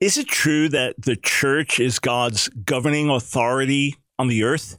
Is it true that the church is God's governing authority on the earth?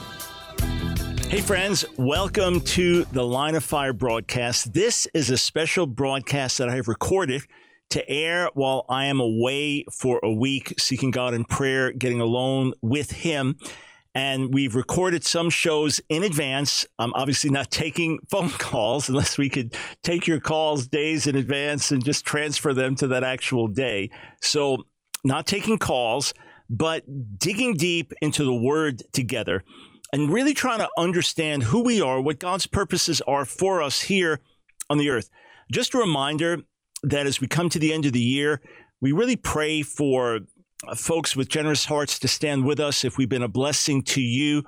Hey, friends, welcome to the Line of Fire broadcast. This is a special broadcast that I have recorded to air while I am away for a week, seeking God in prayer, getting alone with Him. And we've recorded some shows in advance. I'm obviously not taking phone calls unless we could take your calls days in advance and just transfer them to that actual day. So, not taking calls, but digging deep into the Word together and really trying to understand who we are, what God's purposes are for us here on the earth. Just a reminder that as we come to the end of the year, we really pray for uh, folks with generous hearts to stand with us. If we've been a blessing to you,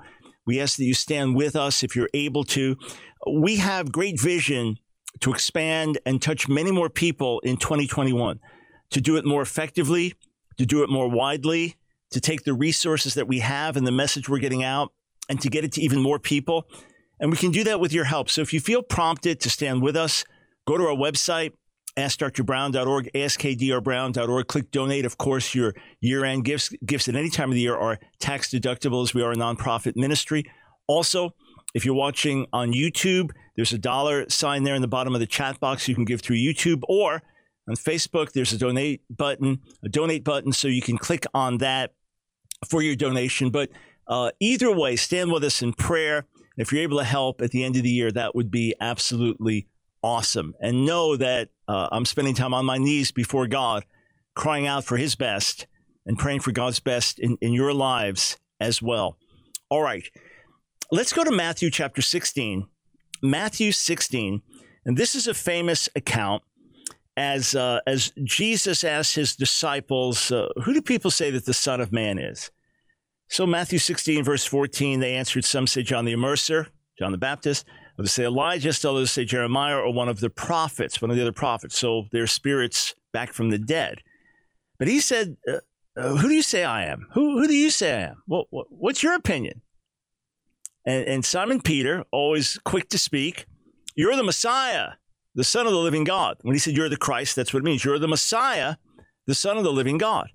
we ask that you stand with us if you're able to. We have great vision to expand and touch many more people in 2021, to do it more effectively, to do it more widely, to take the resources that we have and the message we're getting out and to get it to even more people. And we can do that with your help. So if you feel prompted to stand with us, go to our website, askdrbrown.org, askdrbrown.org, click donate. Of course, your year end gifts, gifts at any time of the year are tax deductible as we are a nonprofit ministry. Also, if you're watching on YouTube, there's a dollar sign there in the bottom of the chat box you can give through YouTube or on Facebook, there's a donate button, a donate button, so you can click on that for your donation. But uh, either way, stand with us in prayer. If you're able to help at the end of the year, that would be absolutely awesome. And know that uh, I'm spending time on my knees before God, crying out for His best and praying for God's best in, in your lives as well. All right, let's go to Matthew chapter 16. Matthew 16, and this is a famous account as uh, as Jesus asked his disciples, uh, "Who do people say that the Son of Man is?" So, Matthew 16, verse 14, they answered, Some say John the Immerser, John the Baptist. Others say Elijah, still others say Jeremiah or one of the prophets, one of the other prophets. So, their spirits back from the dead. But he said, uh, uh, Who do you say I am? Who, who do you say I am? Well, what's your opinion? And, and Simon Peter, always quick to speak, You're the Messiah, the Son of the living God. When he said, You're the Christ, that's what it means. You're the Messiah, the Son of the living God.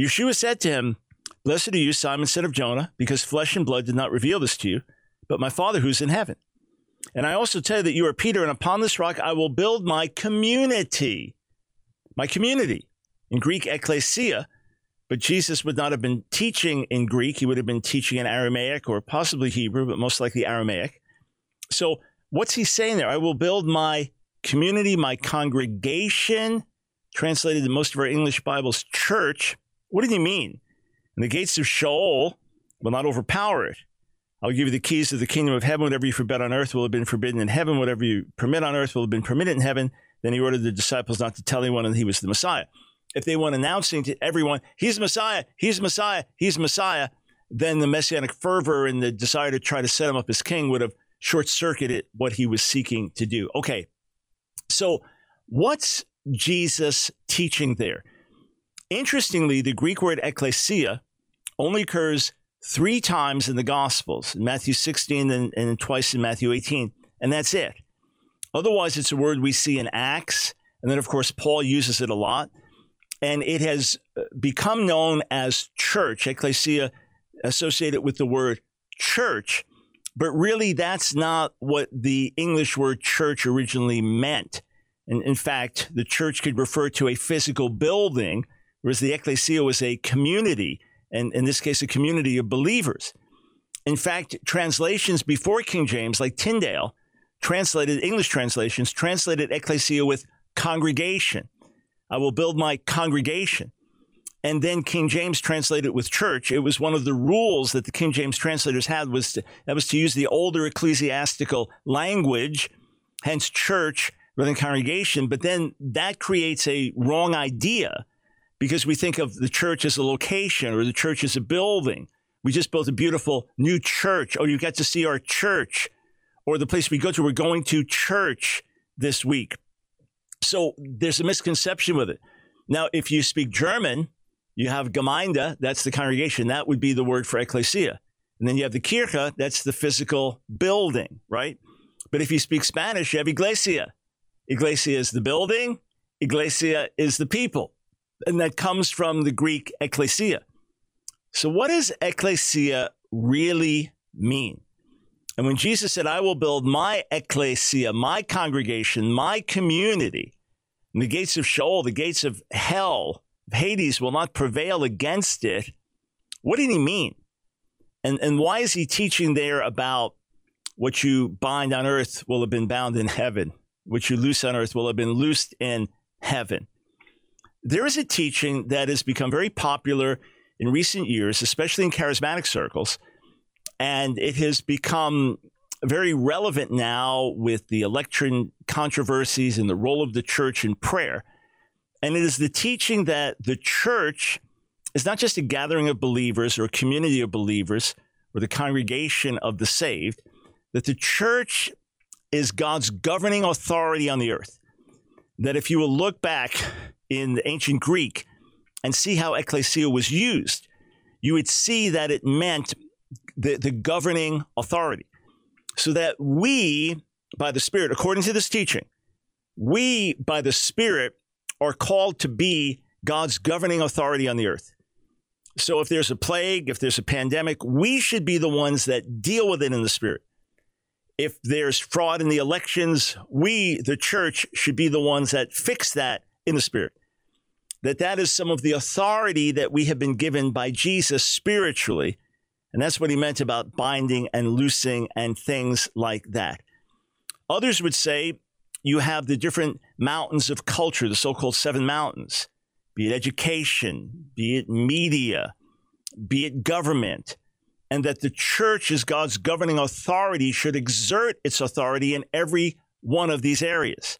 Yeshua said to him, Blessed are you, Simon, son of Jonah, because flesh and blood did not reveal this to you, but my Father who's in heaven. And I also tell you that you are Peter, and upon this rock I will build my community. My community. In Greek, ecclesia. But Jesus would not have been teaching in Greek. He would have been teaching in Aramaic or possibly Hebrew, but most likely Aramaic. So, what's he saying there? I will build my community, my congregation, translated in most of our English Bibles, church. What did he mean? And the gates of Sheol will not overpower it. I'll give you the keys to the kingdom of heaven. Whatever you forbid on earth will have been forbidden in heaven. Whatever you permit on earth will have been permitted in heaven. Then he ordered the disciples not to tell anyone that he was the Messiah. If they went announcing to everyone, he's Messiah, he's Messiah, he's Messiah, then the messianic fervor and the desire to try to set him up as king would have short circuited what he was seeking to do. Okay, so what's Jesus teaching there? Interestingly, the Greek word ecclesia only occurs three times in the Gospels, in Matthew 16 and, and twice in Matthew 18, and that's it. Otherwise, it's a word we see in Acts, and then, of course, Paul uses it a lot. And it has uh, become known as church, ecclesia, associated with the word church. But really, that's not what the English word church originally meant. And in fact, the church could refer to a physical building, whereas the ecclesia was a community and in this case, a community of believers. In fact, translations before King James, like Tyndale, translated English translations, translated ecclesia with congregation. I will build my congregation. And then King James translated with church. It was one of the rules that the King James translators had was to, that was to use the older ecclesiastical language, hence church rather than congregation. But then that creates a wrong idea because we think of the church as a location or the church as a building. We just built a beautiful new church. Oh, you got to see our church or the place we go to. We're going to church this week. So there's a misconception with it. Now, if you speak German, you have Gemeinde, that's the congregation. That would be the word for ecclesia. And then you have the Kirche, that's the physical building, right? But if you speak Spanish, you have Iglesia. Iglesia is the building, Iglesia is the people. And that comes from the Greek ecclesia. So, what does ecclesia really mean? And when Jesus said, I will build my ecclesia, my congregation, my community, and the gates of Sheol, the gates of hell, Hades will not prevail against it, what did he mean? And, and why is he teaching there about what you bind on earth will have been bound in heaven? What you loose on earth will have been loosed in heaven. There is a teaching that has become very popular in recent years, especially in charismatic circles, and it has become very relevant now with the election controversies and the role of the church in prayer. And it is the teaching that the church is not just a gathering of believers or a community of believers or the congregation of the saved, that the church is God's governing authority on the earth. That if you will look back in ancient Greek and see how ecclesia was used, you would see that it meant the, the governing authority. So that we, by the Spirit, according to this teaching, we, by the Spirit, are called to be God's governing authority on the earth. So if there's a plague, if there's a pandemic, we should be the ones that deal with it in the Spirit if there's fraud in the elections, we, the church, should be the ones that fix that in the spirit. That that is some of the authority that we have been given by Jesus spiritually. And that's what he meant about binding and loosing and things like that. Others would say you have the different mountains of culture, the so called seven mountains, be it education, be it media, be it government and that the church as God's governing authority should exert its authority in every one of these areas.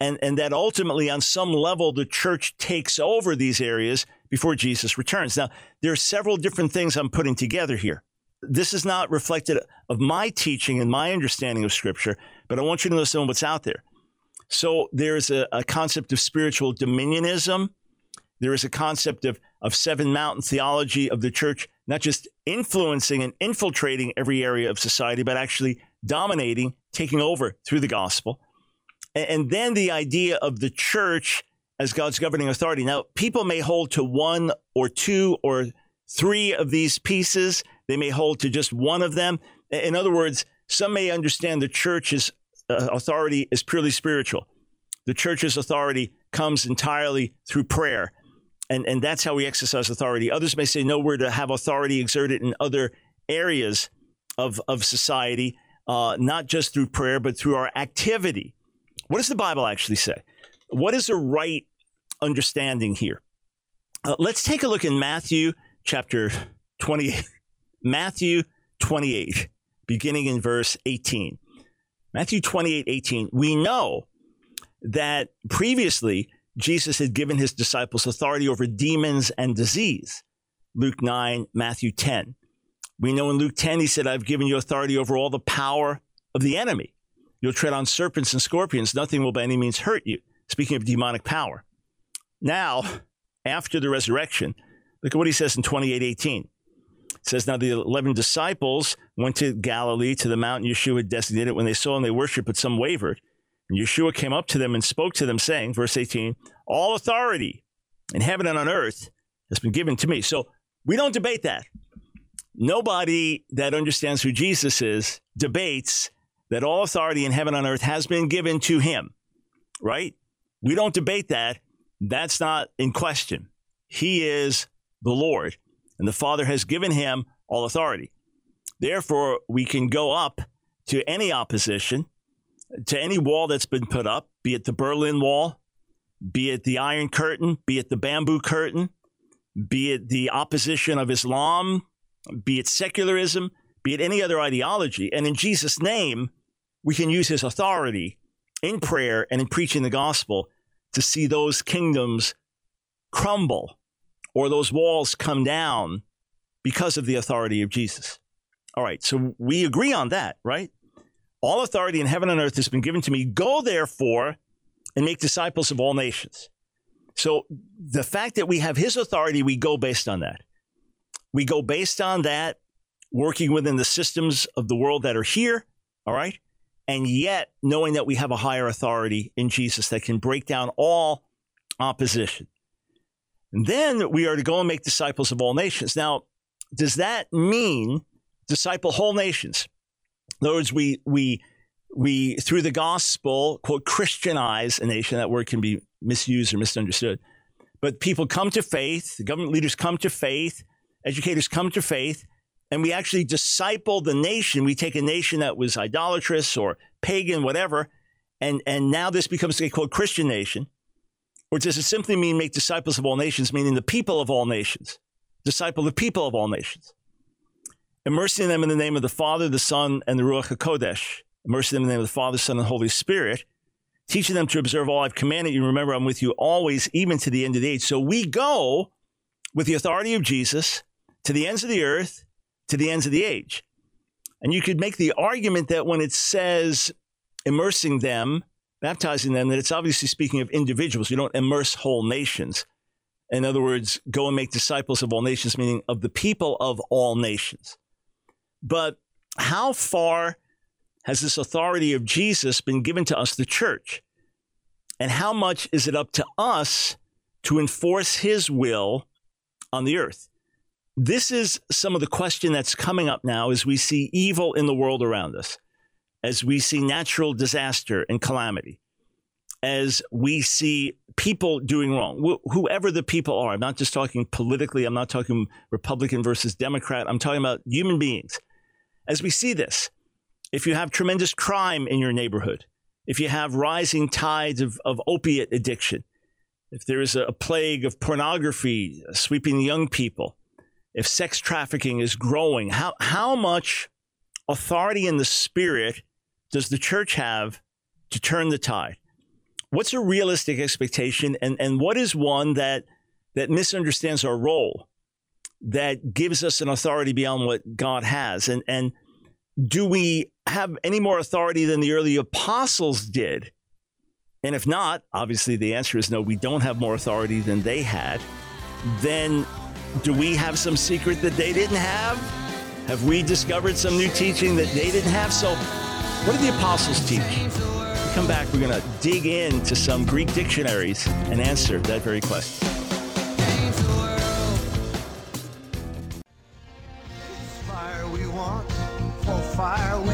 And, and that ultimately, on some level, the church takes over these areas before Jesus returns. Now, there are several different things I'm putting together here. This is not reflected of my teaching and my understanding of Scripture, but I want you to know some what's out there. So there's a, a concept of spiritual dominionism. There is a concept of, of seven mountain theology of the church not just influencing and infiltrating every area of society, but actually dominating, taking over through the gospel. And then the idea of the church as God's governing authority. Now, people may hold to one or two or three of these pieces. They may hold to just one of them. In other words, some may understand the church's uh, authority is purely spiritual. The church's authority comes entirely through prayer and, and that's how we exercise authority. Others may say, no, we're to have authority exerted in other areas of, of society, uh, not just through prayer, but through our activity. What does the Bible actually say? What is the right understanding here? Uh, let's take a look in Matthew chapter 28. Matthew 28, beginning in verse 18. Matthew 28, 18. We know that previously Jesus had given his disciples authority over demons and disease. Luke 9, Matthew 10. We know in Luke 10, he said, I've given you authority over all the power of the enemy. You'll tread on serpents and scorpions. Nothing will by any means hurt you. Speaking of demonic power. Now, after the resurrection, look at what he says in 28 18. It says, Now the 11 disciples went to Galilee to the mountain Yeshua had designated. When they saw him, they worshiped, but some wavered. And Yeshua came up to them and spoke to them, saying, verse 18, All authority in heaven and on earth has been given to me. So we don't debate that. Nobody that understands who Jesus is debates that all authority in heaven and on earth has been given to him, right? We don't debate that. That's not in question. He is the Lord, and the Father has given him all authority. Therefore, we can go up to any opposition to any wall that's been put up, be it the Berlin Wall, be it the Iron Curtain, be it the Bamboo Curtain, be it the opposition of Islam, be it secularism, be it any other ideology. And in Jesus' name, we can use his authority in prayer and in preaching the gospel to see those kingdoms crumble or those walls come down because of the authority of Jesus. All right, so we agree on that, right? All authority in heaven and earth has been given to me. Go therefore and make disciples of all nations. So the fact that we have his authority, we go based on that. We go based on that, working within the systems of the world that are here, all right? And yet knowing that we have a higher authority in Jesus that can break down all opposition. And then we are to go and make disciples of all nations. Now, does that mean disciple whole nations? In other words, we we we through the gospel quote Christianize a nation. That word can be misused or misunderstood. But people come to faith. The government leaders come to faith. Educators come to faith, and we actually disciple the nation. We take a nation that was idolatrous or pagan, whatever, and and now this becomes a quote Christian nation. Or does it simply mean make disciples of all nations, meaning the people of all nations? Disciple the people of all nations. Immersing them in the name of the Father, the Son, and the Ruach HaKodesh. Immersing them in the name of the Father, Son, and Holy Spirit. Teaching them to observe all I've commanded you. Remember, I'm with you always, even to the end of the age. So we go with the authority of Jesus to the ends of the earth, to the ends of the age. And you could make the argument that when it says immersing them, baptizing them, that it's obviously speaking of individuals. You don't immerse whole nations. In other words, go and make disciples of all nations, meaning of the people of all nations. But how far has this authority of Jesus been given to us, the church? And how much is it up to us to enforce his will on the earth? This is some of the question that's coming up now as we see evil in the world around us as we see natural disaster and calamity, as we see people doing wrong, wh- whoever the people are. I'm not just talking politically, I'm not talking Republican versus Democrat, I'm talking about human beings. As we see this, if you have tremendous crime in your neighborhood, if you have rising tides of, of opiate addiction, if there is a plague of pornography sweeping young people, if sex trafficking is growing, how, how much authority in the spirit does the church have to turn the tide? What's a realistic expectation, and, and what is one that that misunderstands our role, that gives us an authority beyond what God has? And and do we have any more authority than the early apostles did? And if not, obviously the answer is no, we don't have more authority than they had. Then do we have some secret that they didn't have? Have we discovered some new teaching that they didn't have? So what did the apostles teach? we come back, we're going to dig into some Greek dictionaries and answer that very question. Fire we want, for fire we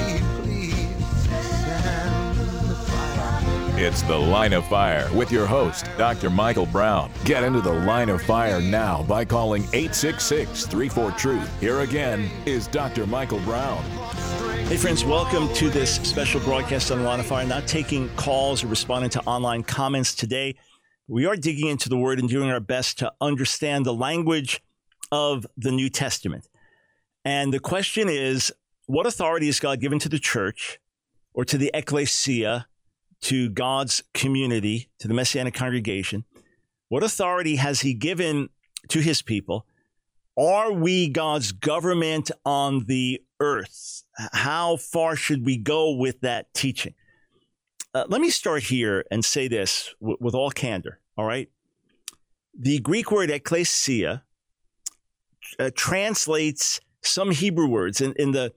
It's the Line of Fire with your host, Dr. Michael Brown. Get into the Line of Fire now by calling 866 34 Truth. Here again is Dr. Michael Brown. Hey, friends, welcome to this special broadcast on the Line of Fire. Not taking calls or responding to online comments today. We are digging into the Word and doing our best to understand the language of the New Testament. And the question is what authority has God given to the church or to the ecclesia, to God's community, to the Messianic congregation? What authority has He given to His people? Are we God's government on the earth? How far should we go with that teaching? Uh, let me start here and say this w- with all candor, all right? The Greek word ecclesia uh, translates some Hebrew words in, in the,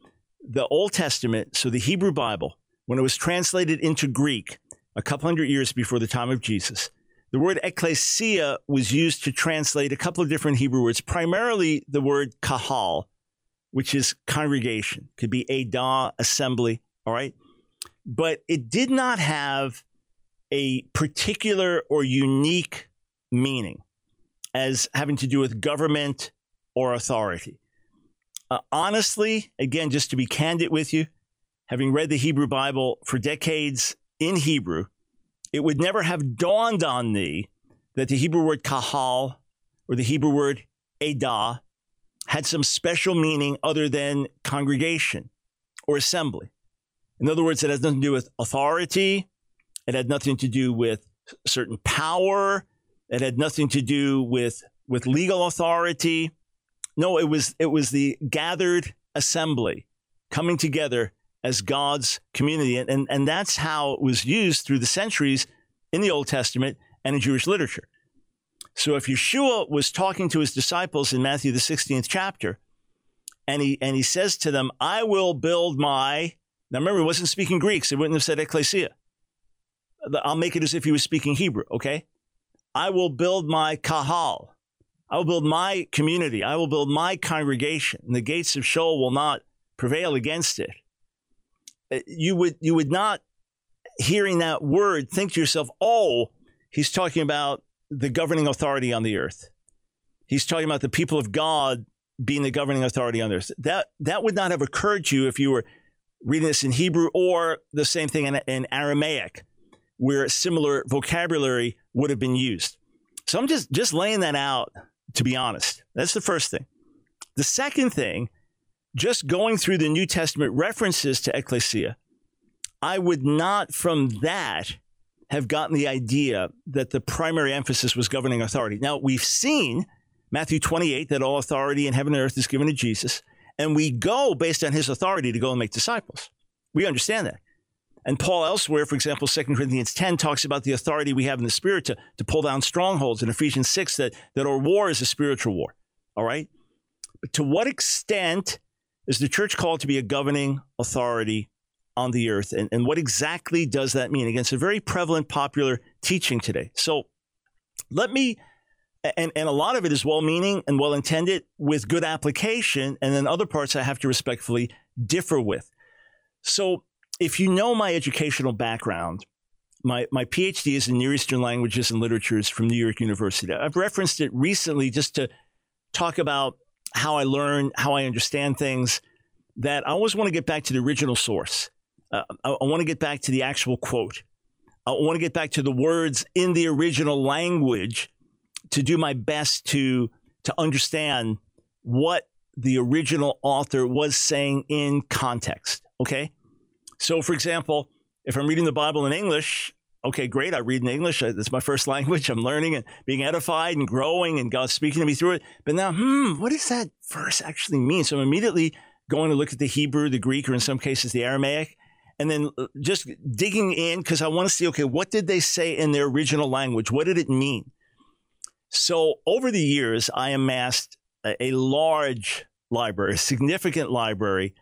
the Old Testament, so the Hebrew Bible, when it was translated into Greek a couple hundred years before the time of Jesus, the word ecclesia was used to translate a couple of different Hebrew words, primarily the word kahal, which is congregation, could be edah, assembly, all right? But it did not have a particular or unique meaning as having to do with government or authority. Uh, honestly, again, just to be candid with you, having read the Hebrew Bible for decades in Hebrew, it would never have dawned on me that the Hebrew word kahal or the Hebrew word edah had some special meaning other than congregation or assembly. In other words, it has nothing to do with authority. It had nothing to do with certain power. It had nothing to do with, with legal authority. No, it was, it was the gathered assembly coming together as God's community. And, and, and that's how it was used through the centuries in the Old Testament and in Jewish literature. So if Yeshua was talking to his disciples in Matthew the 16th chapter, and he and he says to them, I will build my now remember, he wasn't speaking Greek, so he wouldn't have said ecclesia. I'll make it as if he was speaking Hebrew, okay? I will build my kahal. I will build my community. I will build my congregation. And the gates of Sheol will not prevail against it. Uh, you would you would not hearing that word think to yourself, oh, he's talking about the governing authority on the earth. He's talking about the people of God being the governing authority on earth. That that would not have occurred to you if you were reading this in Hebrew or the same thing in, in Aramaic, where a similar vocabulary would have been used. So I'm just just laying that out to be honest. That's the first thing. The second thing, just going through the New Testament references to ecclesia, I would not from that have gotten the idea that the primary emphasis was governing authority. Now, we've seen Matthew 28 that all authority in heaven and earth is given to Jesus, and we go based on his authority to go and make disciples. We understand that. And Paul elsewhere, for example, 2 Corinthians 10 talks about the authority we have in the spirit to, to pull down strongholds. In Ephesians 6, that, that our war is a spiritual war. All right? But to what extent is the church called to be a governing authority on the earth? And, and what exactly does that mean? Again, it's a very prevalent, popular teaching today. So let me, and, and a lot of it is well meaning and well intended with good application. And then other parts I have to respectfully differ with. So if you know my educational background, my, my PhD is in Near Eastern languages and literatures from New York University. I've referenced it recently just to talk about how I learn, how I understand things, that I always want to get back to the original source. Uh, I, I want to get back to the actual quote. I want to get back to the words in the original language to do my best to to understand what the original author was saying in context. Okay. So, for example, if I'm reading the Bible in English, okay, great. I read in English. It's my first language. I'm learning and being edified and growing, and God's speaking to me through it. But now, hmm, what does that verse actually mean? So I'm immediately going to look at the Hebrew, the Greek, or in some cases the Aramaic, and then uh, just digging in because I want to see, okay, what did they say in their original language? What did it mean? So over the years, I amassed a large library, a significant library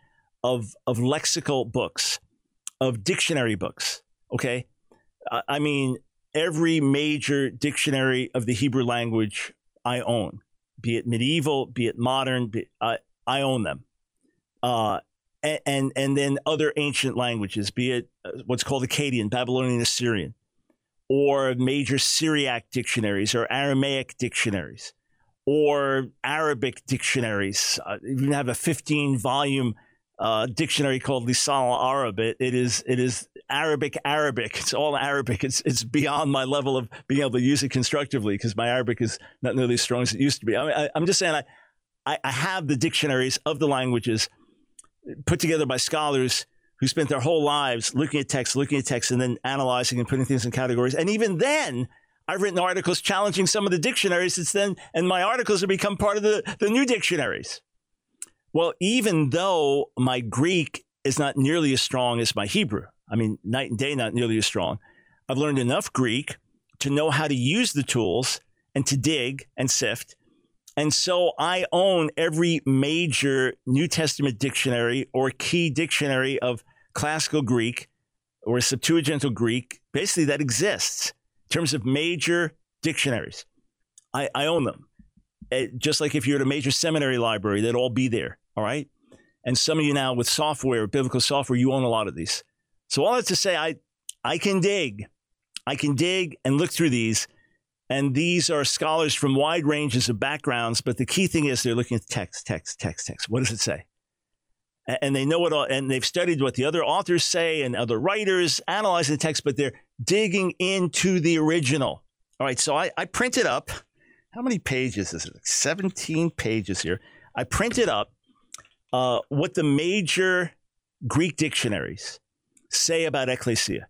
of, of lexical books, of dictionary books. Okay. I mean, every major dictionary of the Hebrew language I own, be it medieval, be it modern, be, I, I own them. Uh, and, and, then other ancient languages, be it uh, what's called Akkadian, Babylonian, Assyrian, or major Syriac dictionaries or Aramaic dictionaries or Arabic dictionaries. I even have a 15 volume uh, dictionary called Lisan al-Arab. It, it is it is Arabic Arabic. It's all Arabic. It's it's beyond my level of being able to use it constructively because my Arabic is not nearly as strong as it used to be. I mean, I, am just saying I, I I have the dictionaries of the languages put together by scholars who spent their whole lives looking at text, looking at text, and then analyzing and putting things in categories. And even then, I've written articles challenging some of the dictionaries since then, and my articles have become part of the, the new dictionaries. Well, even though my Greek is not nearly as strong as my Hebrew, I mean, night and day, not nearly as strong, I've learned enough Greek to know how to use the tools and to dig and sift and so I own every major New Testament dictionary or key dictionary of classical Greek or Septuagintal Greek, basically that exists in terms of major dictionaries. I, I own them. It, just like if you're at a major seminary library, they'd all be there. All right. And some of you now with software, biblical software, you own a lot of these. So all that to say, I, I can dig. I can dig and look through these and these are scholars from wide ranges of backgrounds, but the key thing is they're looking at text, text, text, text. What does it say? And they know it all, and they've studied what the other authors say and other writers analyzing the text, but they're digging into the original. All right, so I, I printed up, how many pages is it? 17 pages here. I printed up uh, what the major Greek dictionaries say about ecclesia.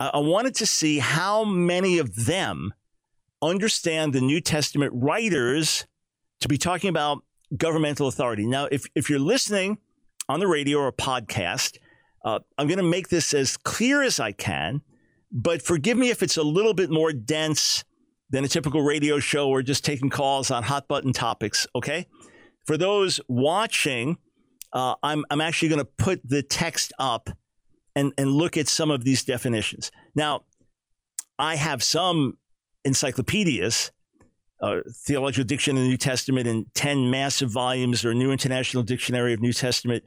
I wanted to see how many of them understand the New Testament writers to be talking about governmental authority. Now, if, if you're listening on the radio or a podcast, uh, I'm going to make this as clear as I can, but forgive me if it's a little bit more dense than a typical radio show or just taking calls on hot button topics, okay? For those watching, uh, I'm, I'm actually going to put the text up and, and look at some of these definitions. Now, I have some encyclopedias, uh, Theological dictionary of the New Testament in 10 massive volumes, or New International Dictionary of New Testament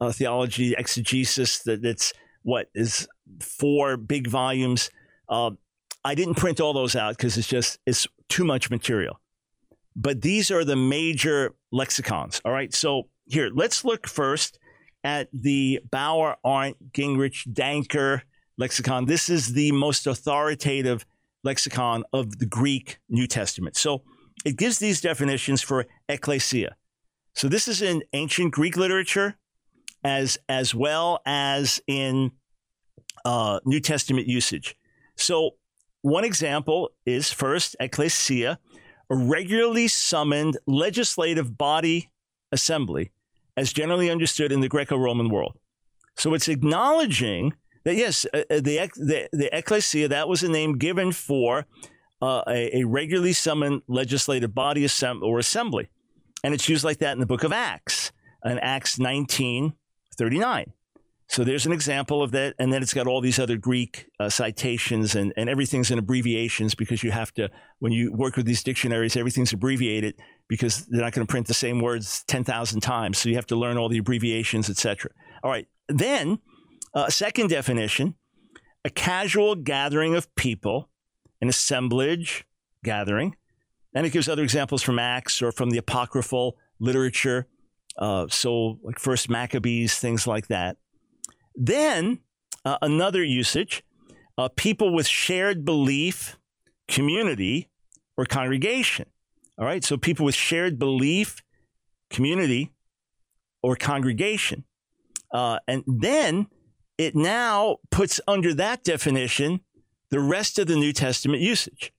uh, Theology, Exegesis, that, that's what is four big volumes. Uh, I didn't print all those out because it's just, it's too much material. But these are the major lexicons. All right. So here, let's look first at the Bauer, Arndt, Gingrich, Danker lexicon. This is the most authoritative lexicon of the Greek New Testament. So it gives these definitions for ecclesia. So this is in ancient Greek literature as as well as in uh, New Testament usage. So one example is first ecclesia, a regularly summoned legislative body assembly, as generally understood in the Greco-Roman world. So it's acknowledging that yes, uh, uh, the, the, the ecclesia, that was a name given for uh, a, a, regularly summoned legislative body assemb- or assembly. And it's used like that in the book of Acts, in Acts 19 39. So there's an example of that. And then it's got all these other Greek uh, citations and, and everything's in abbreviations because you have to, when you work with these dictionaries, everything's abbreviated because they're not going to print the same words 10,000 times. So you have to learn all the abbreviations, etc. All right. Then uh, second definition a casual gathering of people, an assemblage gathering. And it gives other examples from Acts or from the apocryphal literature. Uh, so, like First Maccabees, things like that. Then uh, another usage uh, people with shared belief, community, or congregation. All right, so people with shared belief, community, or congregation. Uh, and then it now puts under that definition the rest of the New Testament usage.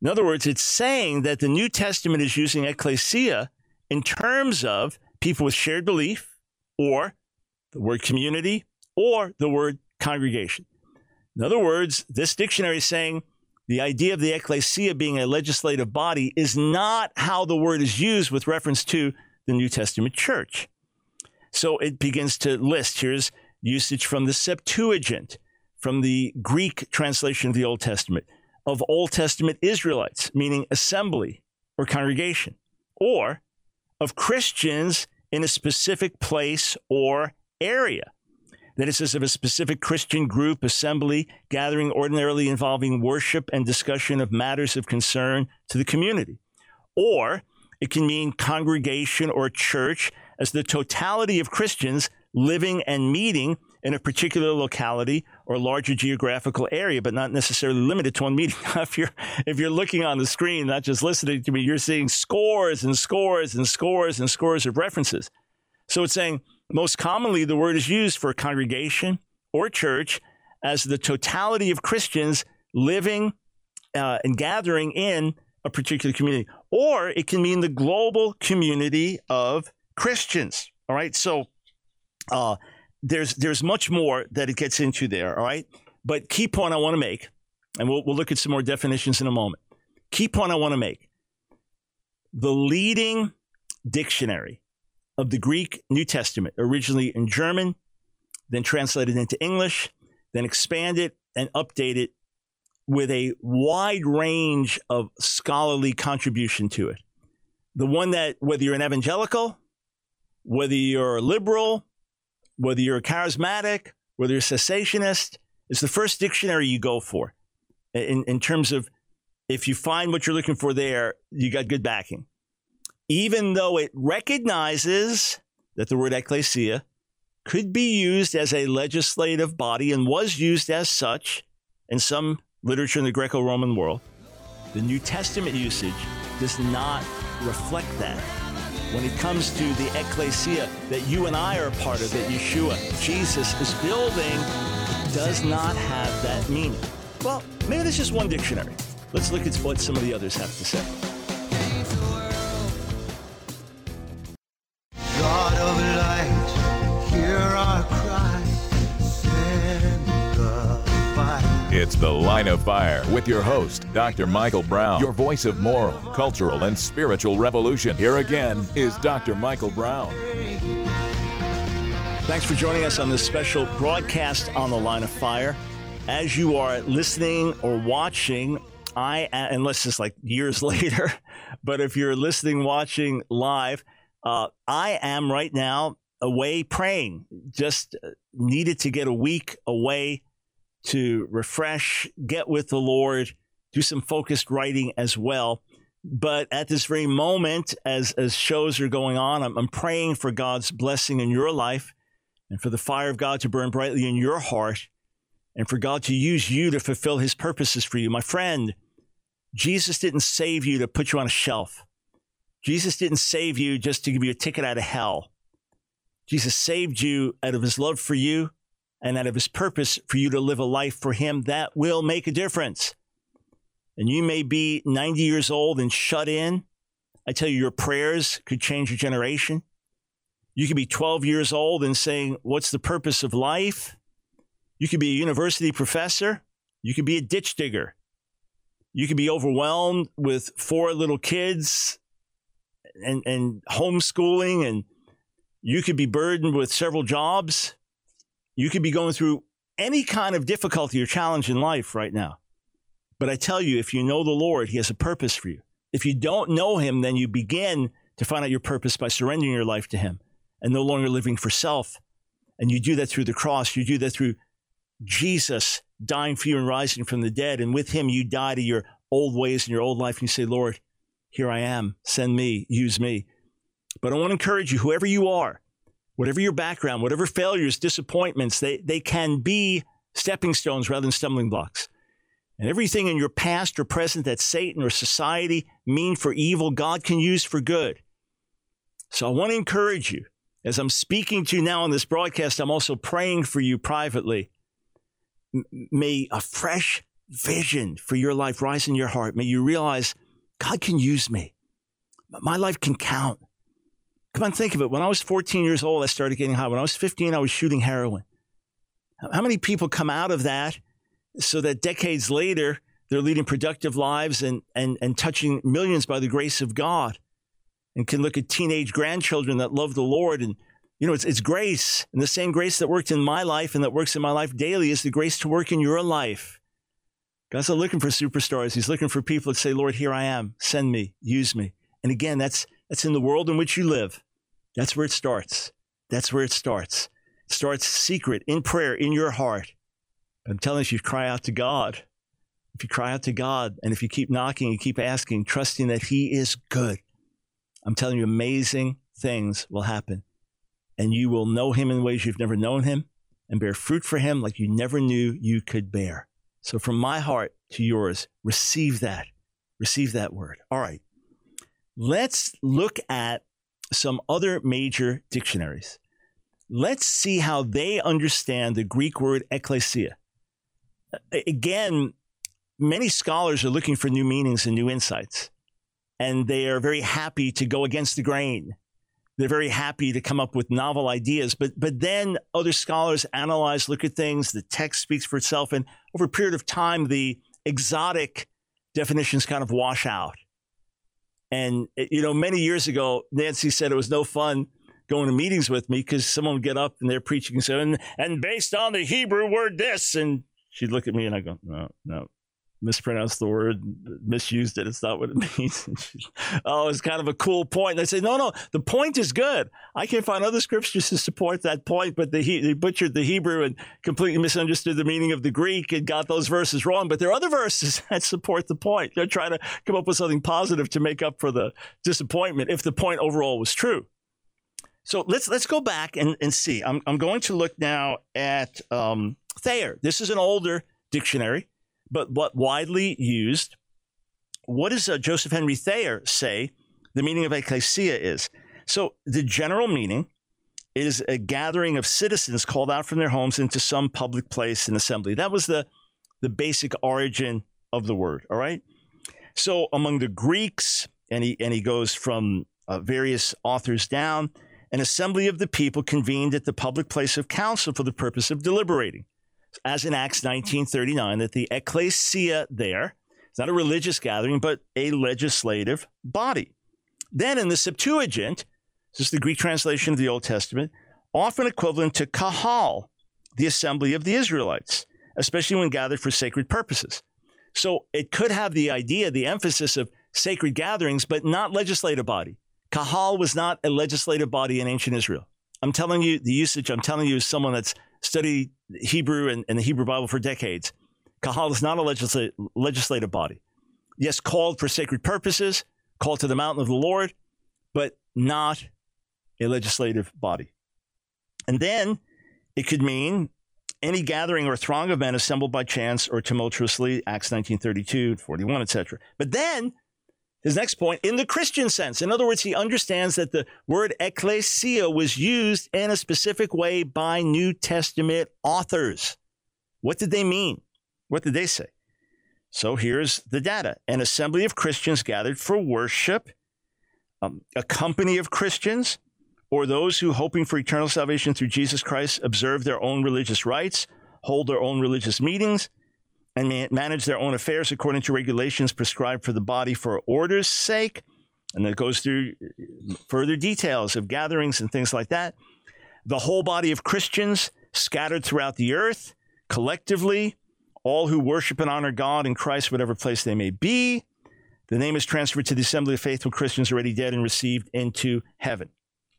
In other words, it's saying that the New Testament is using ecclesia in terms of people with shared belief or the word community or the word congregation. In other words, this dictionary is saying the idea of the ecclesia being a legislative body is not how the word is used with reference to the New Testament church. So it begins to list here's usage from the Septuagint, from the Greek translation of the Old Testament, of Old Testament Israelites, meaning assembly or congregation, or of Christians in a specific place or area. That it says of a specific Christian group, assembly, gathering ordinarily involving worship and discussion of matters of concern to the community. Or it can mean congregation or church as the totality of Christians living and meeting in a particular locality or larger geographical area, but not necessarily limited to one meeting. if you're if you're looking on the screen, not just listening to me, you're seeing scores and scores and scores and scores of references. So it's saying most commonly the word is used for congregation or church as the totality of Christians living uh, and gathering in a particular community, or it can mean the global community of Christians. All right, so uh, there's there's much more that it gets into there. All right, but key point I want to make, and we'll we'll look at some more definitions in a moment. Key point I want to make: the leading dictionary of the Greek New Testament, originally in German, then translated into English, then expanded and updated with a wide range of scholarly contribution to it. The one that, whether you're an evangelical, whether you're a liberal, whether you're a charismatic, whether you're a cessationist, it's the first dictionary you go for in, in terms of if you find what you're looking for there, you got good backing. Even though it recognizes that the word ecclesia could be used as a legislative body and was used as such in some literature in the Greco Roman world, the New Testament usage does not reflect that when it comes to the ecclesia that you and I are part of, that Yeshua, Jesus, is building, does not have that meaning. Well, maybe there's just one dictionary. Let's look at what some of the others have to say. It's The Line of Fire with your host, Dr. Michael Brown, your voice of moral, cultural, and spiritual revolution. Here again is Dr. Michael Brown. Thanks for joining us on this special broadcast on the line of fire. As you are listening or watching, I unless it's like years later, but if you're listening, watching live, uh, I am right now away praying. Just uh, needed to get a week away to refresh, get with the Lord, do some focused writing as well. But at this very moment, as as shows are going on, I'm, I'm praying for God's blessing in your life and for the fire of God to burn brightly in your heart and for God to use you to fulfill his purposes for you. My friend, Jesus didn't save you to put you on a shelf. Jesus didn't save you just to give you a ticket out of hell. Jesus saved you out of his love for you and out of his purpose for you to live a life for him that will make a difference. And you may be 90 years old and shut in. I tell you, your prayers could change a generation. You could be 12 years old and saying, What's the purpose of life? You could be a university professor. You could be a ditch digger. You could be overwhelmed with four little kids and, and homeschooling, and you could be burdened with several jobs. You could be going through any kind of difficulty or challenge in life right now. But I tell you, if you know the Lord, He has a purpose for you. If you don't know Him, then you begin to find out your purpose by surrendering your life to Him and no longer living for self. And you do that through the cross. You do that through Jesus dying for you and rising from the dead. And with him, you die to your old ways and your old life. And you say, Lord, here I am. Send me, use me. But I want to encourage you, whoever you are, whatever your background, whatever failures, disappointments, they, they can be stepping stones rather than stumbling blocks. And everything in your past or present that Satan or society mean for evil, God can use for good. So I want to encourage you as I'm speaking to you now on this broadcast, I'm also praying for you privately. May a fresh vision for your life rise in your heart. May you realize God can use me. My life can count. Come on, think of it. When I was 14 years old, I started getting high. When I was 15, I was shooting heroin. How many people come out of that so that decades later, they're leading productive lives and, and, and touching millions by the grace of God? and can look at teenage grandchildren that love the Lord. And, you know, it's, it's grace. And the same grace that worked in my life and that works in my life daily is the grace to work in your life. God's not looking for superstars. He's looking for people that say, Lord, here I am. Send me, use me. And again, that's, that's in the world in which you live. That's where it starts. That's where it starts. It starts secret, in prayer, in your heart. I'm telling you, if you cry out to God, if you cry out to God, and if you keep knocking and keep asking, trusting that He is good, I'm telling you, amazing things will happen. And you will know him in ways you've never known him and bear fruit for him like you never knew you could bear. So, from my heart to yours, receive that. Receive that word. All right. Let's look at some other major dictionaries. Let's see how they understand the Greek word ecclesia. Again, many scholars are looking for new meanings and new insights and they are very happy to go against the grain. They're very happy to come up with novel ideas, but but then other scholars analyze, look at things. The text speaks for itself, and over a period of time, the exotic definitions kind of wash out. And eh, you know, many years ago, Nancy said it was no fun going to meetings with me because someone would get up and they're preaching and, and based on the Hebrew word this, and she'd look at me and I go, no, no, mispronounced the word, misused it. It's not what it means. oh, it's kind of a cool point. They say, no, no, the point is good. I can find other scriptures to support that point, but the, he butchered the Hebrew and completely misunderstood the meaning of the Greek and got those verses wrong. But there are other verses that support the point. They're trying to come up with something positive to make up for the disappointment if the point overall was true. So let's let's go back and, and see. I'm, I'm going to look now at um, Thayer. This is an older dictionary but what widely used. What does uh, Joseph Henry Thayer say the meaning of ecclesia is? So the general meaning is a gathering of citizens called out from their homes into some public place and assembly. That was the, the basic origin of the word, all right? So among the Greeks, and he, and he goes from uh, various authors down, an assembly of the people convened at the public place of council for the purpose of deliberating. As in Acts 1939, that the ecclesia there, it's not a religious gathering, but a legislative body. Then in the Septuagint, this is the Greek translation of the Old Testament, often equivalent to kahal, the assembly of the Israelites, especially when gathered for sacred purposes. So it could have the idea, the emphasis of sacred gatherings, but not legislative body. Kahal was not a legislative body in ancient Israel. I'm telling you, the usage I'm telling you is someone that's studied Hebrew and, and the Hebrew Bible for decades. Kahal is not a legislative, legislative body. Yes, called for sacred purposes, called to the mountain of the Lord, but not a legislative body. And then it could mean any gathering or throng of men assembled by chance or tumultuously, Acts 1932, 41, etc. But then his next point, in the Christian sense. In other words, he understands that the word ecclesia was used in a specific way by New Testament authors. What did they mean? What did they say? So here's the data an assembly of Christians gathered for worship, um, a company of Christians, or those who, hoping for eternal salvation through Jesus Christ, observe their own religious rites, hold their own religious meetings, and manage their own affairs according to regulations prescribed for the body for order's sake. And it goes through uh, further details of gatherings and things like that. The whole body of Christians scattered throughout the earth, collectively, all who worship and honor God in Christ, whatever place they may be. The name is transferred to the assembly of faithful Christians already dead and received into heaven.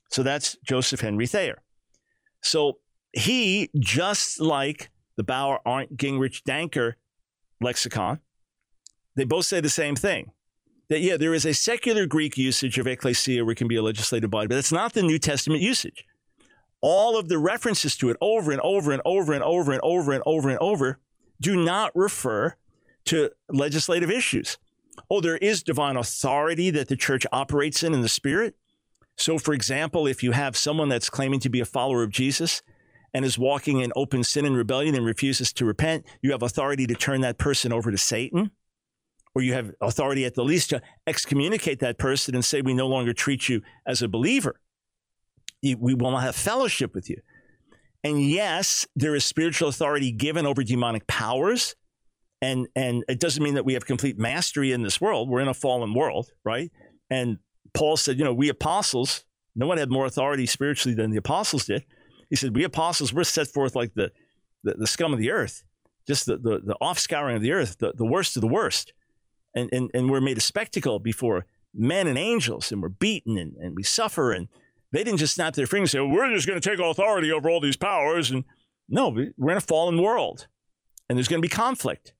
So that's Joseph Henry Thayer. So he, just like the Bauer, Arndt, Gingrich, Danker lexicon, they both say the same thing. That, yeah, there is a secular Greek usage of ecclesia where it can be a legislative body, but that's not the New Testament usage. All of the references to it over and over and over and over and over and over and over do not refer to legislative issues. Oh, there is divine authority that the church operates in in the spirit. So, for example, if you have someone that's claiming to be a follower of Jesus and is walking in open sin and rebellion and refuses to repent, you have authority to turn that person over to Satan. Or you have authority at the least to excommunicate that person and say, We no longer treat you as a believer. We will not have fellowship with you. And yes, there is spiritual authority given over demonic powers. And, and it doesn't mean that we have complete mastery in this world. We're in a fallen world, right? And Paul said, you know, we apostles, no one had more authority spiritually than the apostles did. He said, we apostles, we're set forth like the, the, the scum of the earth, just the, the, the offscouring of the earth, the, the worst of the worst. And, and, and we're made a spectacle before men and angels, and we're beaten and, and we suffer. And they didn't just snap their fingers and say, we're just going to take authority over all these powers. And no, we're in a fallen world and there's going to be conflict.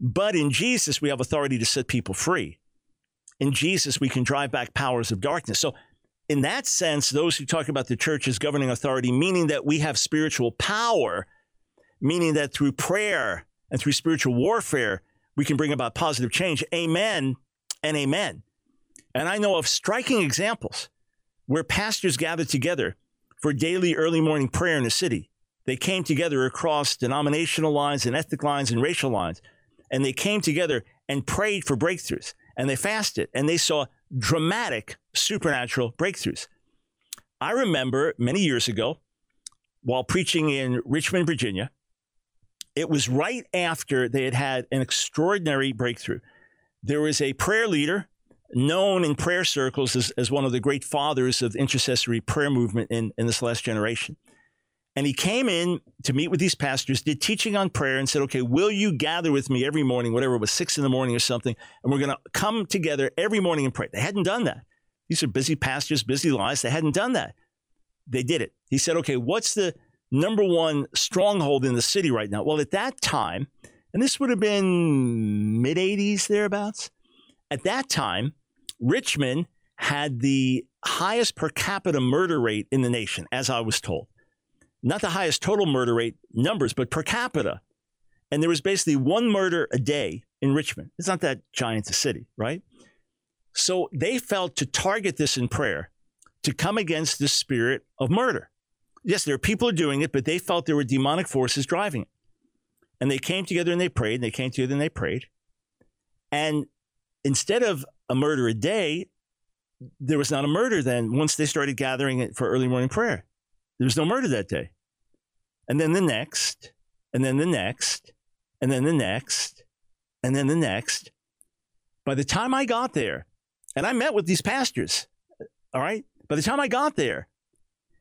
But in Jesus, we have authority to set people free in Jesus, we can drive back powers of darkness. So, in that sense, those who talk about the church as governing authority, meaning that we have spiritual power, meaning that through prayer and through spiritual warfare, we can bring about positive change. Amen and amen. And I know of striking examples where pastors gathered together for daily early morning prayer in the city. They came together across denominational lines and ethnic lines and racial lines, and they came together and prayed for breakthroughs and they fasted and they saw dramatic supernatural breakthroughs. I remember many years ago while preaching in Richmond, Virginia, it was right after they had had an extraordinary breakthrough. There was a prayer leader known in prayer circles as, as one of the great fathers of the intercessory prayer movement in, in this last generation. And he came in to meet with these pastors, did teaching on prayer, and said, Okay, will you gather with me every morning, whatever it was, six in the morning or something, and we're going to come together every morning and pray. They hadn't done that. These are busy pastors, busy lives. They hadn't done that. They did it. He said, Okay, what's the number one stronghold in the city right now? Well, at that time, and this would have been mid 80s, thereabouts, at that time, Richmond had the highest per capita murder rate in the nation, as I was told not the highest total murder rate numbers, but per capita. And there was basically one murder a day in Richmond. It's not that giant a city, right? So they felt to target this in prayer to come against the spirit of murder. Yes, there are people doing it, but they felt there were demonic forces driving it. And they came together and they prayed, and they came together and they prayed. And instead of a murder a day, there was not a murder then once they started gathering it for early morning prayer. There was no murder that day. And then the next, and then the next, and then the next, and then the next. By the time I got there, and I met with these pastors, all right, by the time I got there,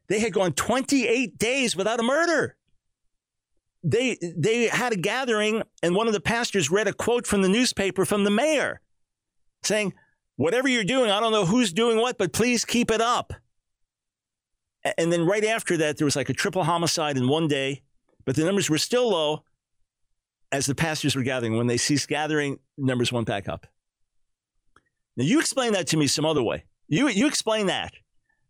they had gone 28 days without a murder. They, they had a gathering, and one of the pastors read a quote from the newspaper from the mayor saying, Whatever you're doing, I don't know who's doing what, but please keep it up. And then right after that, there was like a triple homicide in one day, but the numbers were still low as the pastors were gathering. When they ceased gathering, numbers went back up. Now, you explain that to me some other way. You, you explain that.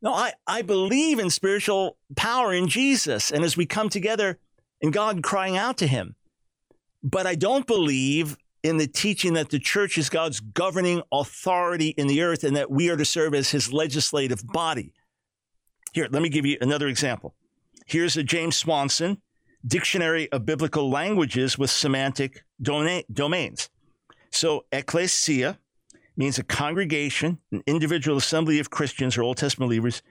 No, I, I believe in spiritual power in Jesus. And as we come together in God crying out to Him, but I don't believe in the teaching that the church is God's governing authority in the earth and that we are to serve as his legislative body. Here, let me give you another example. Here's a James Swanson Dictionary of Biblical Languages with semantic domains. So, ecclesia means a congregation, an individual assembly of Christians or Old Testament believers,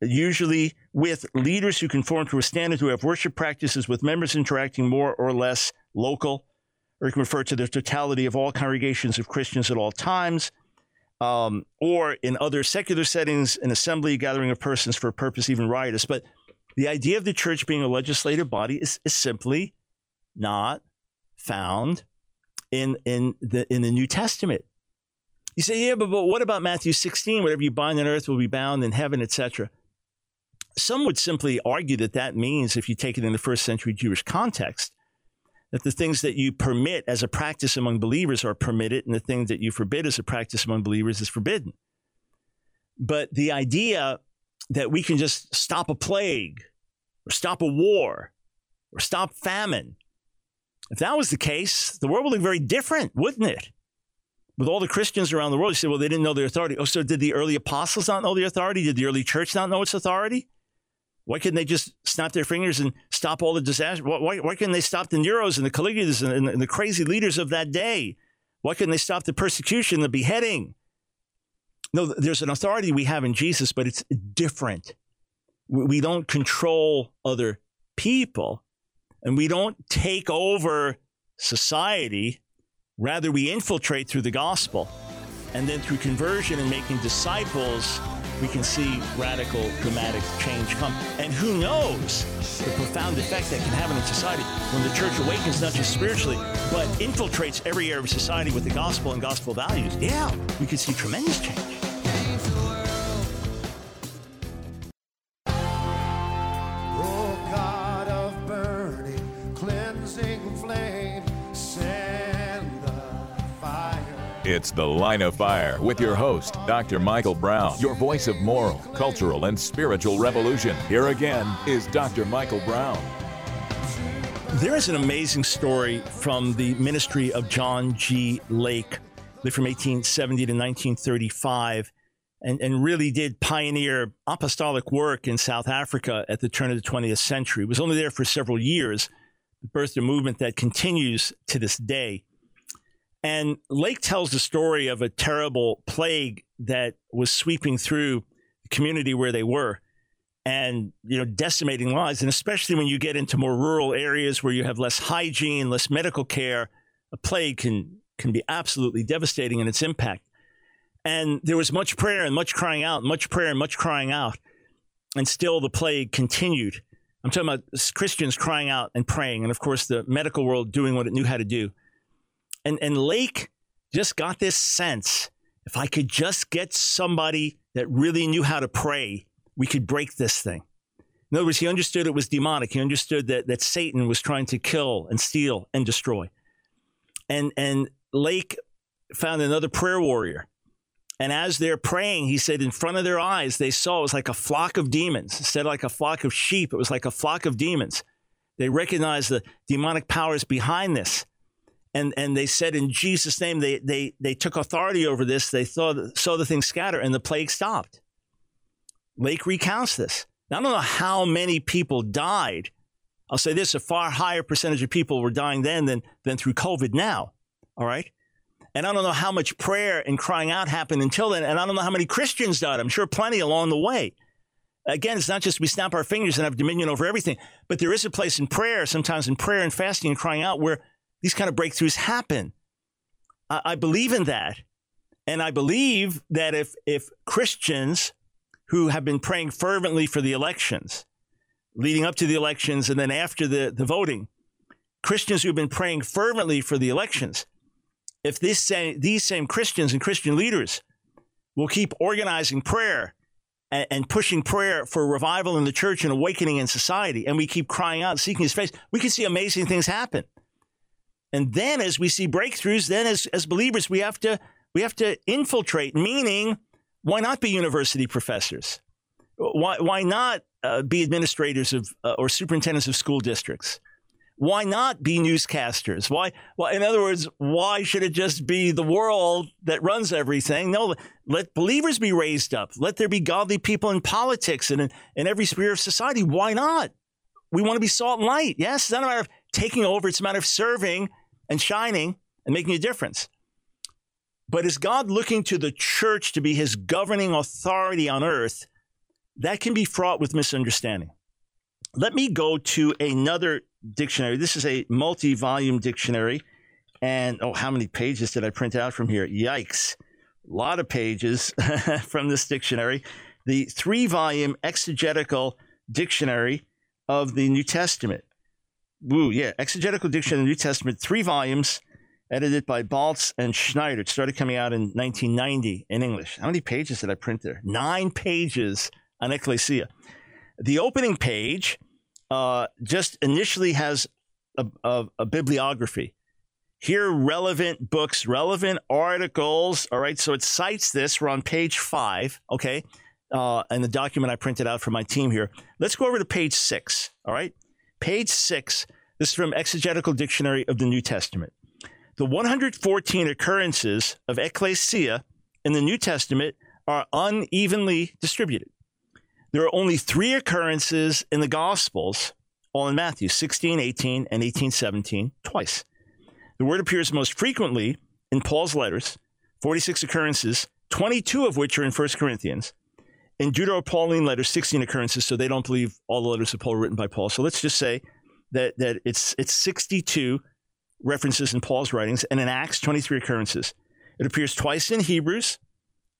usually with leaders who conform to a standard who have worship practices with members interacting more or less local or you can refer to the totality of all congregations of Christians at all times, um, or in other secular settings, an assembly, gathering of persons for a purpose even riotous. But the idea of the church being a legislative body is, is simply not found in, in, the, in the New Testament. You say, yeah, but, but what about Matthew 16? Whatever you bind on earth will be bound in heaven, etc. Some would simply argue that that means, if you take it in the first century Jewish context, that the things that you permit as a practice among believers are permitted and the things that you forbid as a practice among believers is forbidden. But the idea that we can just stop a plague or stop a war or stop famine, if that was the case, the world would look very different, wouldn't it? With all the Christians around the world, you say, well, they didn't know their authority. Oh, so did the early apostles not know the authority? Did the early church not know its authority? Why couldn't they just snap their fingers and stop all the disaster? Why, why couldn't they stop the Neros and the Caligulas and, and the crazy leaders of that day? Why couldn't they stop the persecution, the beheading? No, there's an authority we have in Jesus, but it's different. We don't control other people and we don't take over society. Rather, we infiltrate through the gospel and then through conversion and making disciples we can see radical, dramatic change come. And who knows the profound effect that can have on society when the church awakens not just spiritually, but infiltrates every area of society with the gospel and gospel values. Yeah, we can see tremendous change. It's The Line of Fire with your host, Dr. Michael Brown, your voice of moral, cultural, and spiritual revolution. Here again is Dr. Michael Brown. There is an amazing story from the ministry of John G. Lake, lived from 1870 to 1935, and, and really did pioneer apostolic work in South Africa at the turn of the 20th century. He was only there for several years, birthed a movement that continues to this day. And Lake tells the story of a terrible plague that was sweeping through the community where they were and you know decimating lives. And especially when you get into more rural areas where you have less hygiene less medical care a plague can can be absolutely devastating in its impact. And there was much prayer and much crying out much prayer and much crying out. And still the plague continued. I'm talking about christians crying out and praying. And of course the medical world doing what it knew how to do and, and Lake just got this sense if I could just get somebody that really knew how to pray, we could break this thing. In other words, he understood it was demonic. He understood that, that Satan was trying to kill and steal and destroy. And, and Lake found another prayer warrior. And as they're praying, he said, in front of their eyes, they saw it was like a flock of demons. Instead of like a flock of sheep, it was like a flock of demons. They recognized the demonic powers behind this and and they said in Jesus' name they they they took authority over this. They the, saw the thing scatter, and the plague stopped. Lake recounts this. Now, I don't know how many people died. I'll say this: a far higher percentage of people were dying then than than through COVID now. All right, And I don't know how much prayer and crying out happened until then. And I don't know how many Christians died. I'm sure plenty along the way. Again, it's not just we snap our fingers and have dominion over everything, but there is a place in prayer, sometimes in prayer and fasting and crying out, where these kind of breakthroughs happen. I, I believe in that. And I believe that if, if Christians who have been praying fervently for the elections, leading up to the elections and then after the, the voting, Christians who've been praying fervently for the elections, if this same, these same Christians and Christian leaders will keep organizing prayer and, and, pushing prayer for revival in the church and awakening in society, and we keep crying out, seeking his face, we can see amazing things happen. And then as we see breakthroughs, then as, as believers, we have to we have to infiltrate, meaning why not be university professors? Why, why not uh, be administrators of uh, or superintendents of school districts? Why not be newscasters? Why, well, in other words, why should it just be the world that runs everything? No, let believers be raised up. Let there be godly people in politics and in, in every sphere of society. Why not? We want to be salt and light. Yes, it's not a matter of taking over, it's a matter of serving and shining and making a difference. But is God looking to the church to be his governing authority on earth? That can be fraught with misunderstanding. Let me go to another dictionary. This is a multi volume dictionary. And oh, how many pages did I print out from here? Yikes. A lot of pages from this dictionary. The three volume exegetical dictionary of the New Testament. Woo, yeah, exegetical dictionary of the New Testament, three volumes edited by Balz and Schneider. It started coming out in 1990 in English. How many pages did I print there? Nine pages on Ecclesia. The opening page uh, just initially has a, a, a bibliography. Here, relevant books, relevant articles. All right, so it cites this. We're on page five, okay, uh, and the document I printed out for my team here. Let's go over to page six. All right, page six. This is from Exegetical Dictionary of the New Testament. The 114 occurrences of ecclesia in the New Testament are unevenly distributed. There are only three occurrences in the Gospels, all in Matthew 16, 18, and 18, 17, twice. The word appears most frequently in Paul's letters, 46 occurrences, 22 of which are in 1 Corinthians. In Deutero-Pauline letters, 16 occurrences, so they don't believe all the letters of Paul written by Paul. So let's just say that, that it's, it's 62 references in Paul's writings, and in Acts, 23 occurrences. It appears twice in Hebrews,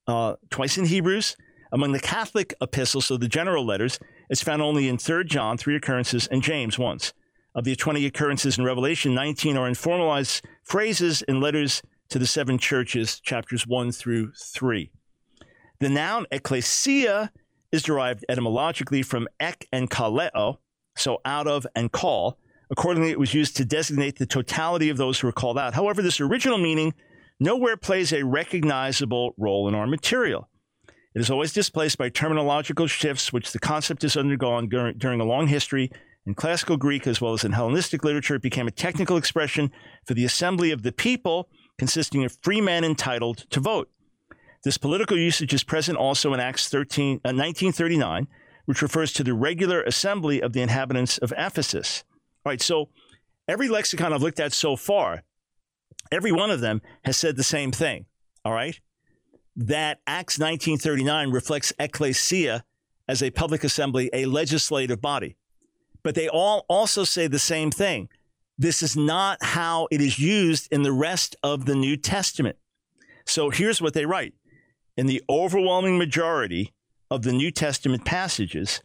uh, twice in Hebrews. Among the Catholic epistles, so the general letters, it's found only in 3 John, three occurrences, and James once. Of the 20 occurrences in Revelation, 19 are in formalized phrases in letters to the seven churches, chapters 1 through 3. The noun ecclesia is derived etymologically from ek and kaleo, so out of and call, Accordingly, it was used to designate the totality of those who were called out. However, this original meaning nowhere plays a recognizable role in our material. It is always displaced by terminological shifts, which the concept has undergone during a long history. In classical Greek, as well as in Hellenistic literature, it became a technical expression for the assembly of the people, consisting of free men entitled to vote. This political usage is present also in Acts 13, uh, 1939, which refers to the regular assembly of the inhabitants of Ephesus. All right, so every lexicon I've looked at so far, every one of them has said the same thing. All right, that Acts 1939 reflects ecclesia as a public assembly, a legislative body. But they all also say the same thing. This is not how it is used in the rest of the New Testament. So here's what they write. In the overwhelming majority of the New Testament passages,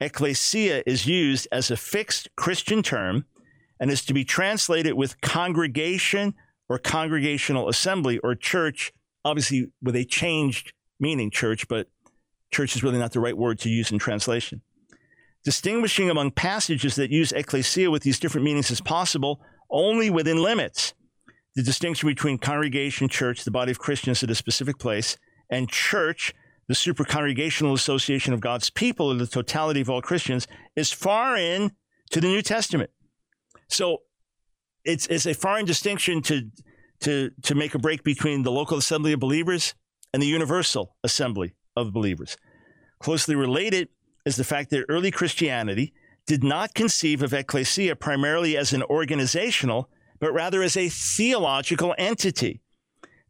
ecclesia is used as a fixed Christian term and is to be translated with congregation or congregational assembly or church, obviously with a changed meaning, church, but church is really not the right word to use in translation. Distinguishing among passages that use ecclesia with these different meanings is possible only within limits. The distinction between congregation, church, the body of Christians at a specific place, and church, the super congregational association of God's people or the totality of all Christians is foreign to the New Testament. So it's, it's a foreign distinction to, to, to make a break between the local assembly of believers and the universal assembly of believers. Closely related is the fact that early Christianity did not conceive of ecclesia primarily as an organizational, but rather as a theological entity.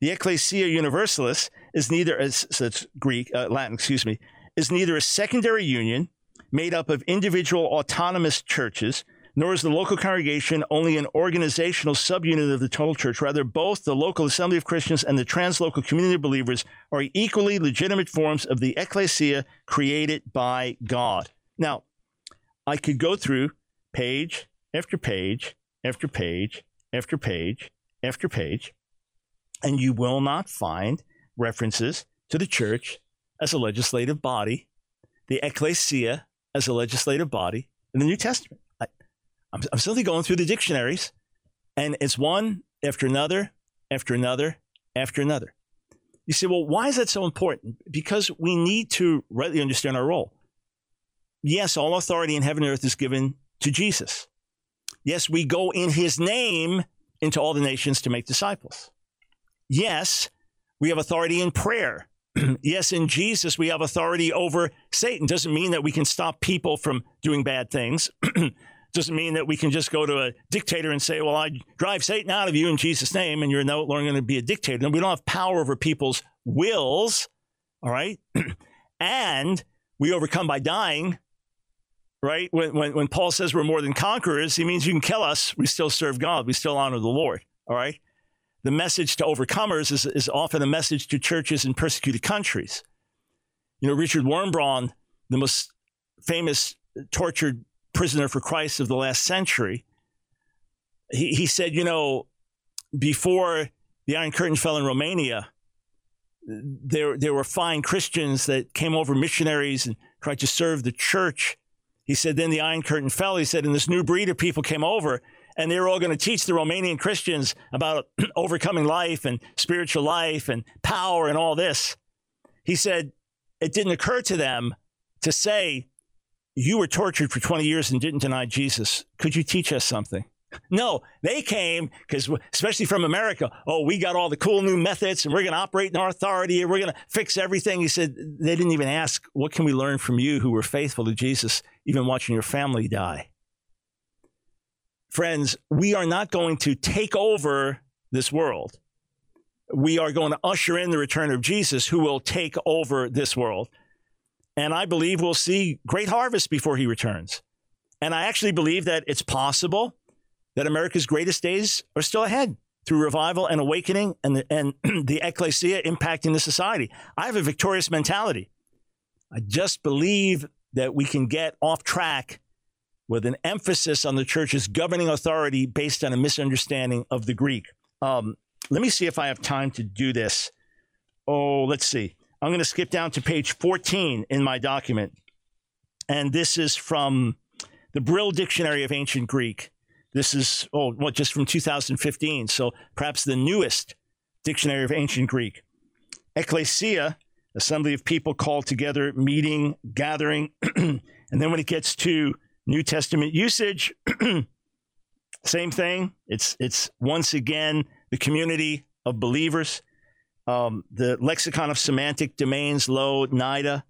The Ecclesia Universalis is neither, as so it's Greek, uh, Latin, excuse me, is neither a secondary union made up of individual autonomous churches, nor is the local congregation only an organizational subunit of the total church. Rather, both the local assembly of Christians and the translocal community of believers are equally legitimate forms of the ecclesia created by God. Now, I could go through page after page after page after page after page, and you will not find references to the church as a legislative body, the ecclesia as a legislative body in the New Testament. I, I'm, I'm simply going through the dictionaries, and it's one after another, after another, after another. You say, well, why is that so important? Because we need to rightly understand our role. Yes, all authority in heaven and earth is given to Jesus. Yes, we go in his name into all the nations to make disciples. Yes, we have authority in prayer. yes, in Jesus, we have authority over Satan. Doesn't mean that we can stop people from doing bad things. Doesn't mean that we can just go to a dictator and say, well, I drive Satan out of you in Jesus' name, and you're no longer going to be a dictator. And we don't have power over people's wills, all right? and we overcome by dying, right? When, when, when Paul says we're more than conquerors, he means you can kill us. We still serve God. We still honor the Lord, all right? The message to overcomers is, is often a message to churches in persecuted countries. You know, Richard Wurmbrand, the most famous tortured prisoner for Christ of the last century, he, he said, you know, before the Iron Curtain fell in Romania, there, there were fine Christians that came over, missionaries, and tried to serve the church. He said, then the Iron Curtain fell. He said, and this new breed of people came over and they were all going to teach the Romanian Christians about overcoming life and spiritual life and power and all this. He said it didn't occur to them to say, You were tortured for 20 years and didn't deny Jesus. Could you teach us something? No, they came because, especially from America, oh, we got all the cool new methods and we're going to operate in our authority and we're going to fix everything. He said they didn't even ask, What can we learn from you who were faithful to Jesus, even watching your family die? Friends, we are not going to take over this world. We are going to usher in the return of Jesus, who will take over this world. And I believe we'll see great harvest before he returns. And I actually believe that it's possible that America's greatest days are still ahead through revival and awakening and the, and the ecclesia impacting the society. I have a victorious mentality. I just believe that we can get off track with an emphasis on the church's governing authority based on a misunderstanding of the Greek. Um, let me see if I have time to do this. Oh, let's see. I'm going to skip down to page 14 in my document. And this is from the Brill Dictionary of Ancient Greek. This is, oh, well, just from 2015. So perhaps the newest dictionary of ancient Greek. Ecclesia, assembly of people called together, meeting, gathering. and then when it gets to New Testament usage, same thing. It's it's once again the community of believers. Um, the lexicon of semantic domains, Louw, Nida,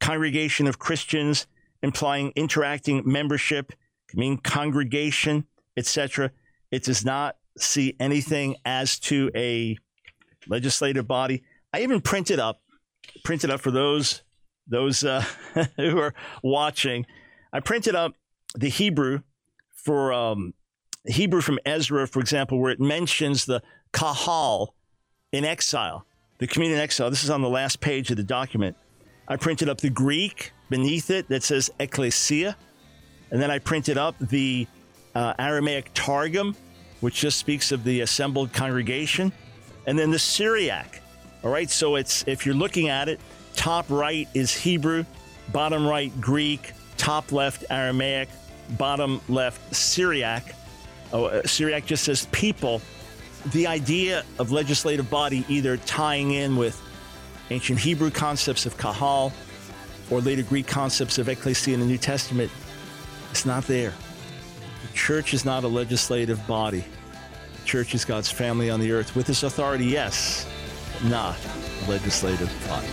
congregation of Christians, implying interacting membership, mean congregation, etc. It does not see anything as to a legislative body. I even printed up, printed up for those those uh, who are watching. I printed up the Hebrew for um, Hebrew from Ezra, for example, where it mentions the kahal in exile, the community in exile. This is on the last page of the document. I printed up the Greek beneath it that says ecclesia, and then I printed up the uh, Aramaic Targum, which just speaks of the assembled congregation, and then the Syriac. All right, so it's if you're looking at it, top right is Hebrew, bottom right Greek, top left Aramaic, bottom left, Syriac. Oh, uh, Syriac just says people. The idea of legislative body either tying in with ancient Hebrew concepts of kahal or later Greek concepts of ecclesia in the New Testament, it's not there. The church is not a legislative body. The church is God's family on the earth with this authority, yes, not a legislative body.